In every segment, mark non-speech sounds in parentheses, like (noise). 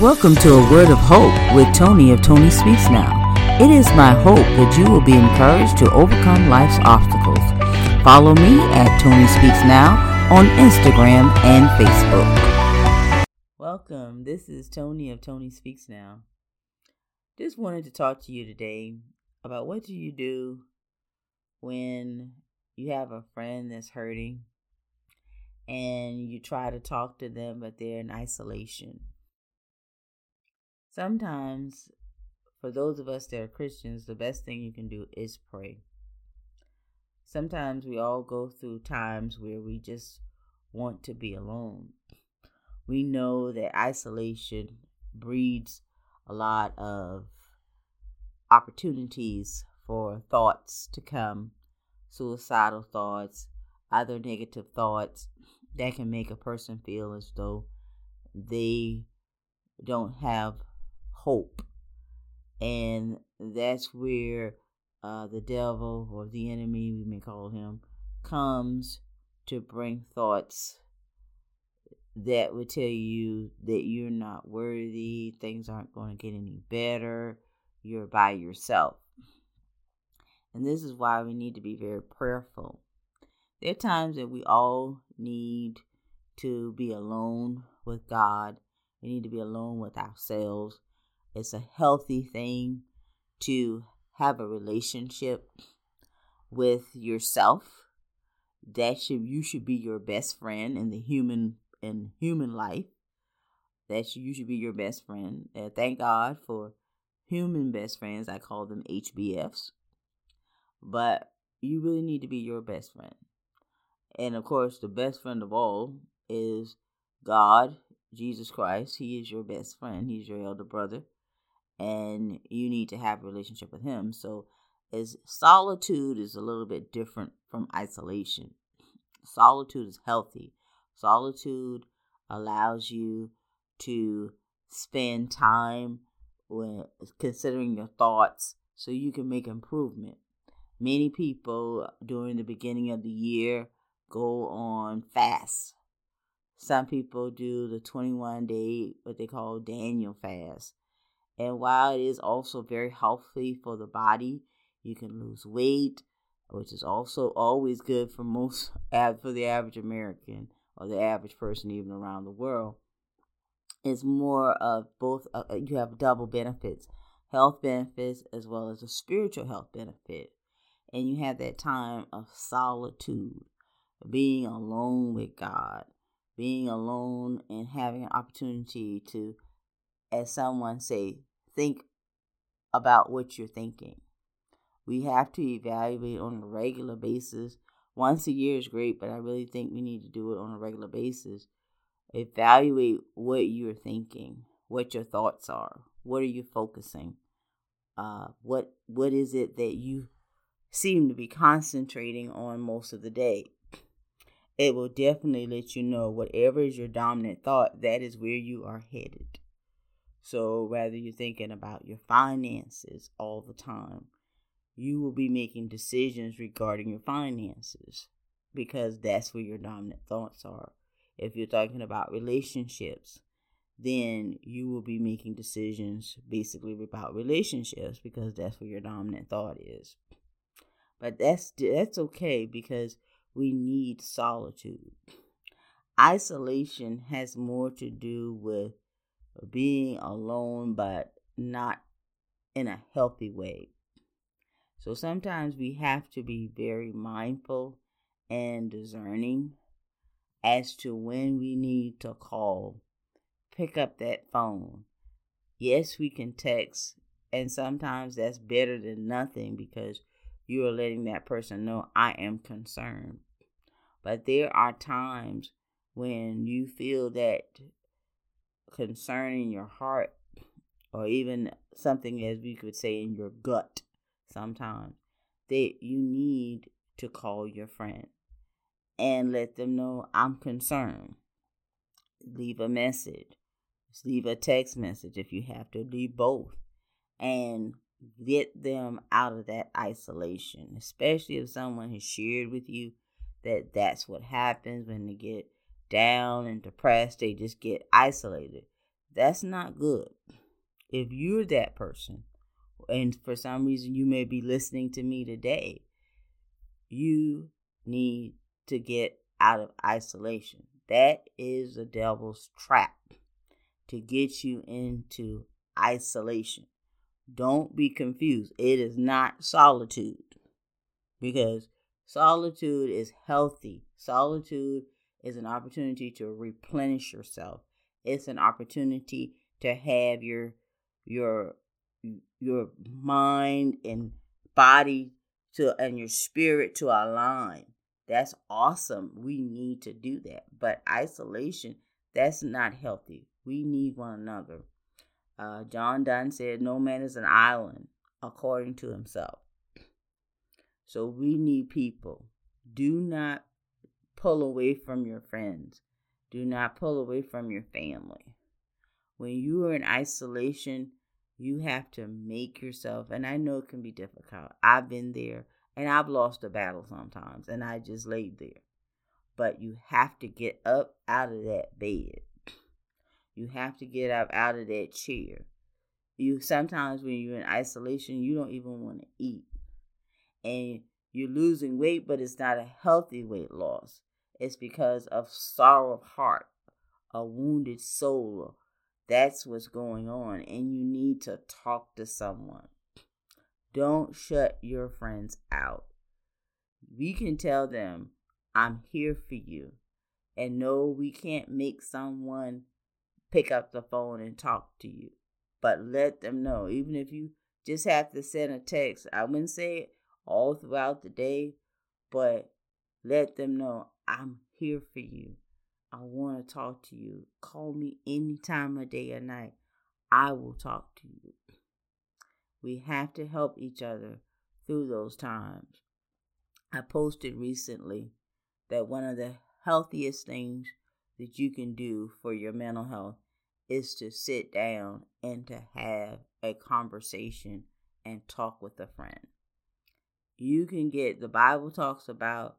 Welcome to A Word of Hope with Tony of Tony Speaks Now. It is my hope that you will be encouraged to overcome life's obstacles. Follow me at Tony Speaks Now on Instagram and Facebook. Welcome. This is Tony of Tony Speaks Now. Just wanted to talk to you today about what do you do when you have a friend that's hurting and you try to talk to them but they're in isolation Sometimes, for those of us that are Christians, the best thing you can do is pray. Sometimes we all go through times where we just want to be alone. We know that isolation breeds a lot of opportunities for thoughts to come, suicidal thoughts, other negative thoughts that can make a person feel as though they don't have hope. And that's where uh, the devil or the enemy, we may call him, comes to bring thoughts that would tell you that you're not worthy, things aren't going to get any better, you're by yourself. And this is why we need to be very prayerful. There are times that we all need to be alone with God. We need to be alone with ourselves. It's a healthy thing to have a relationship with yourself. That should you should be your best friend in the human in human life. That you should be your best friend. And thank God for human best friends. I call them HBFs. But you really need to be your best friend. And of course, the best friend of all is God, Jesus Christ. He is your best friend. He's your elder brother and you need to have a relationship with him. So as solitude is a little bit different from isolation. Solitude is healthy. Solitude allows you to spend time when considering your thoughts so you can make improvement. Many people during the beginning of the year go on fast. Some people do the 21 day, what they call Daniel fast. And while it is also very healthy for the body, you can lose weight, which is also always good for most (laughs) for the average American or the average person even around the world. It's more of both. Uh, uh, you have double benefits, health benefits as well as a spiritual health benefit, and you have that time of solitude, being alone with God, being alone and having an opportunity to as someone say, think about what you're thinking. We have to evaluate on a regular basis. Once a year is great, but I really think we need to do it on a regular basis. Evaluate what you're thinking, what your thoughts are, what are you focusing, uh, what what is it that you seem to be concentrating on most of the day. It will definitely let you know whatever is your dominant thought, that is where you are headed. So, whether you're thinking about your finances all the time, you will be making decisions regarding your finances because that's where your dominant thoughts are. If you're talking about relationships, then you will be making decisions basically about relationships because that's where your dominant thought is. But that's that's okay because we need solitude. Isolation has more to do with being alone, but not in a healthy way. So sometimes we have to be very mindful and discerning as to when we need to call. Pick up that phone. Yes, we can text, and sometimes that's better than nothing because you are letting that person know I am concerned. But there are times when you feel that concern in your heart or even something as we could say in your gut sometimes that you need to call your friend and let them know I'm concerned. Leave a message. leave a text message if you have to. Leave both. And get them out of that isolation, especially if someone has shared with you that that's what happens when they get down and depressed, they just get isolated. That's not good. If you're that person, and for some reason you may be listening to me today, you need to get out of isolation. That is the devil's trap to get you into isolation. Don't be confused. It is not solitude because solitude is healthy. Solitude is an opportunity to replenish yourself. It's an opportunity to have your your your mind and body to and your spirit to align. That's awesome. We need to do that. But isolation, that's not healthy. We need one another. Uh, John Donne said, No man is an island according to himself. So we need people. Do not pull away from your friends. Do not pull away from your family. When you are in isolation, you have to make yourself, and I know it can be difficult. I've been there and I've lost a battle sometimes and I just laid there. But you have to get up out of that bed. You have to get up out of that chair. You sometimes when you're in isolation, you don't even want to eat. And you're losing weight, but it's not a healthy weight loss. It's because of sorrow of heart, a wounded soul. That's what's going on. And you need to talk to someone. Don't shut your friends out. We can tell them, I'm here for you. And no, we can't make someone pick up the phone and talk to you. But let them know, even if you just have to send a text, I wouldn't say it all throughout the day, but let them know I'm here for you. I want to talk to you. Call me any time of day or night. I will talk to you. We have to help each other through those times. I posted recently that one of the healthiest things that you can do for your mental health is to sit down and to have a conversation and talk with a friend. You can get the Bible talks about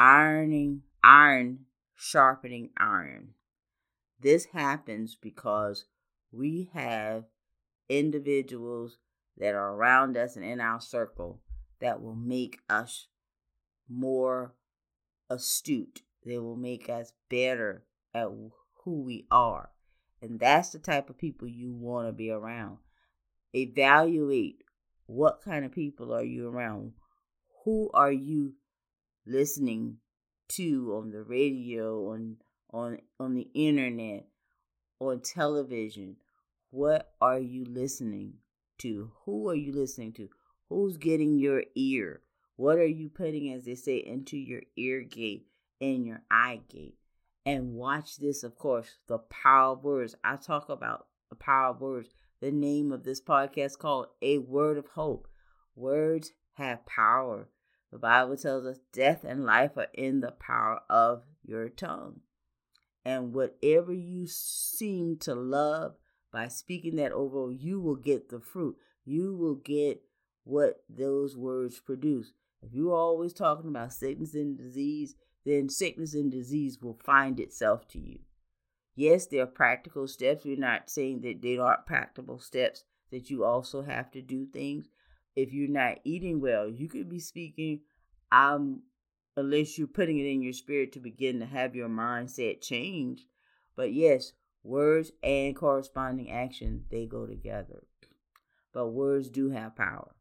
ironing iron sharpening iron. This happens because we have individuals that are around us and in our circle that will make us more astute. They will make us better at who we are. And that's the type of people you want to be around. Evaluate what kind of people are you around? Who are you listening to on the radio, on on on the internet, on television? What are you listening to? Who are you listening to? Who's getting your ear? What are you putting, as they say, into your ear gate and your eye gate? And watch this, of course, the power of words. I talk about the power of words. The name of this podcast called A Word of Hope. Words have power. The Bible tells us death and life are in the power of your tongue. And whatever you seem to love, by speaking that over, you will get the fruit. You will get what those words produce. If you're always talking about sickness and disease, then sickness and disease will find itself to you. Yes, there are practical steps. We're not saying that they aren't practical steps that you also have to do things. If you're not eating well, you could be speaking, um, unless you're putting it in your spirit to begin to have your mindset change. But yes, Words and corresponding action, they go together. But words do have power.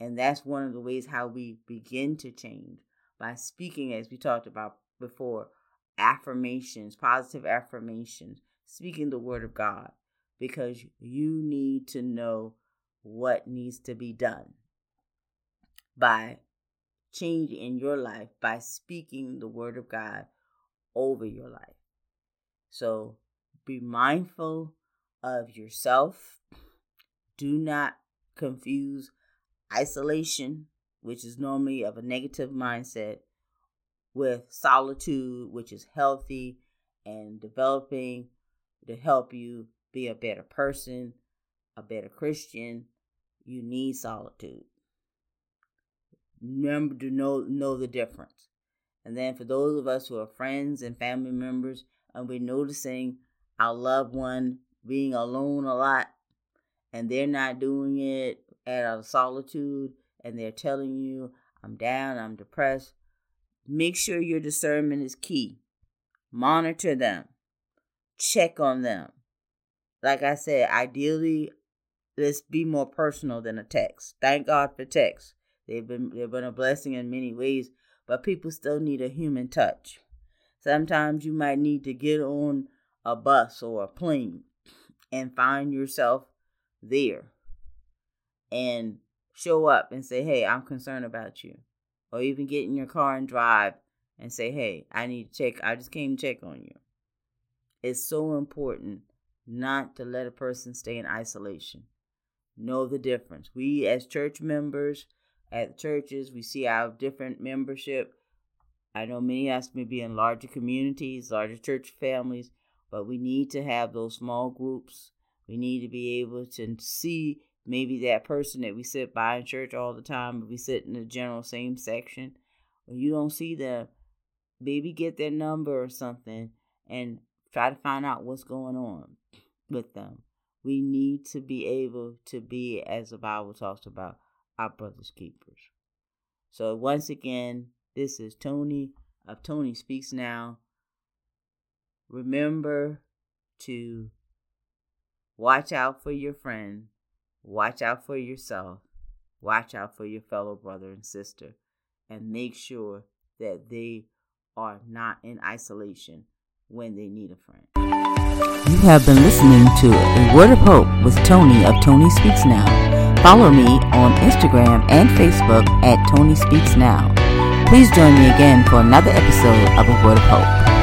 And that's one of the ways how we begin to change by speaking, as we talked about before, affirmations, positive affirmations, speaking the word of God, because you need to know what needs to be done by changing in your life by speaking the word of God over your life. So be mindful of yourself. Do not confuse isolation, which is normally of a negative mindset, with solitude, which is healthy and developing to help you be a better person, a better Christian. You need solitude. Remember to know know the difference. And then for those of us who are friends and family members and we're noticing our loved one being alone a lot and they're not doing it out of solitude and they're telling you, I'm down, I'm depressed, make sure your discernment is key. Monitor them, check on them. Like I said, ideally, let's be more personal than a text. Thank God for text. They've been they've been a blessing in many ways, but people still need a human touch. Sometimes you might need to get on a bus or a plane and find yourself there and show up and say, Hey, I'm concerned about you. Or even get in your car and drive and say, Hey, I need to check. I just came to check on you. It's so important not to let a person stay in isolation. Know the difference. We, as church members, at churches, we see our different membership. I know many of us may be in larger communities, larger church families, but we need to have those small groups. We need to be able to see maybe that person that we sit by in church all the time, we sit in the general same section, or you don't see them, maybe get their number or something and try to find out what's going on with them. We need to be able to be, as the Bible talks about, our brother's keepers. So, once again, this is Tony of Tony Speaks Now. Remember to watch out for your friend, watch out for yourself, watch out for your fellow brother and sister, and make sure that they are not in isolation when they need a friend. You have been listening to A Word of Hope with Tony of Tony Speaks Now. Follow me on Instagram and Facebook at Tony Speaks Now. Please join me again for another episode of A Word of Hope.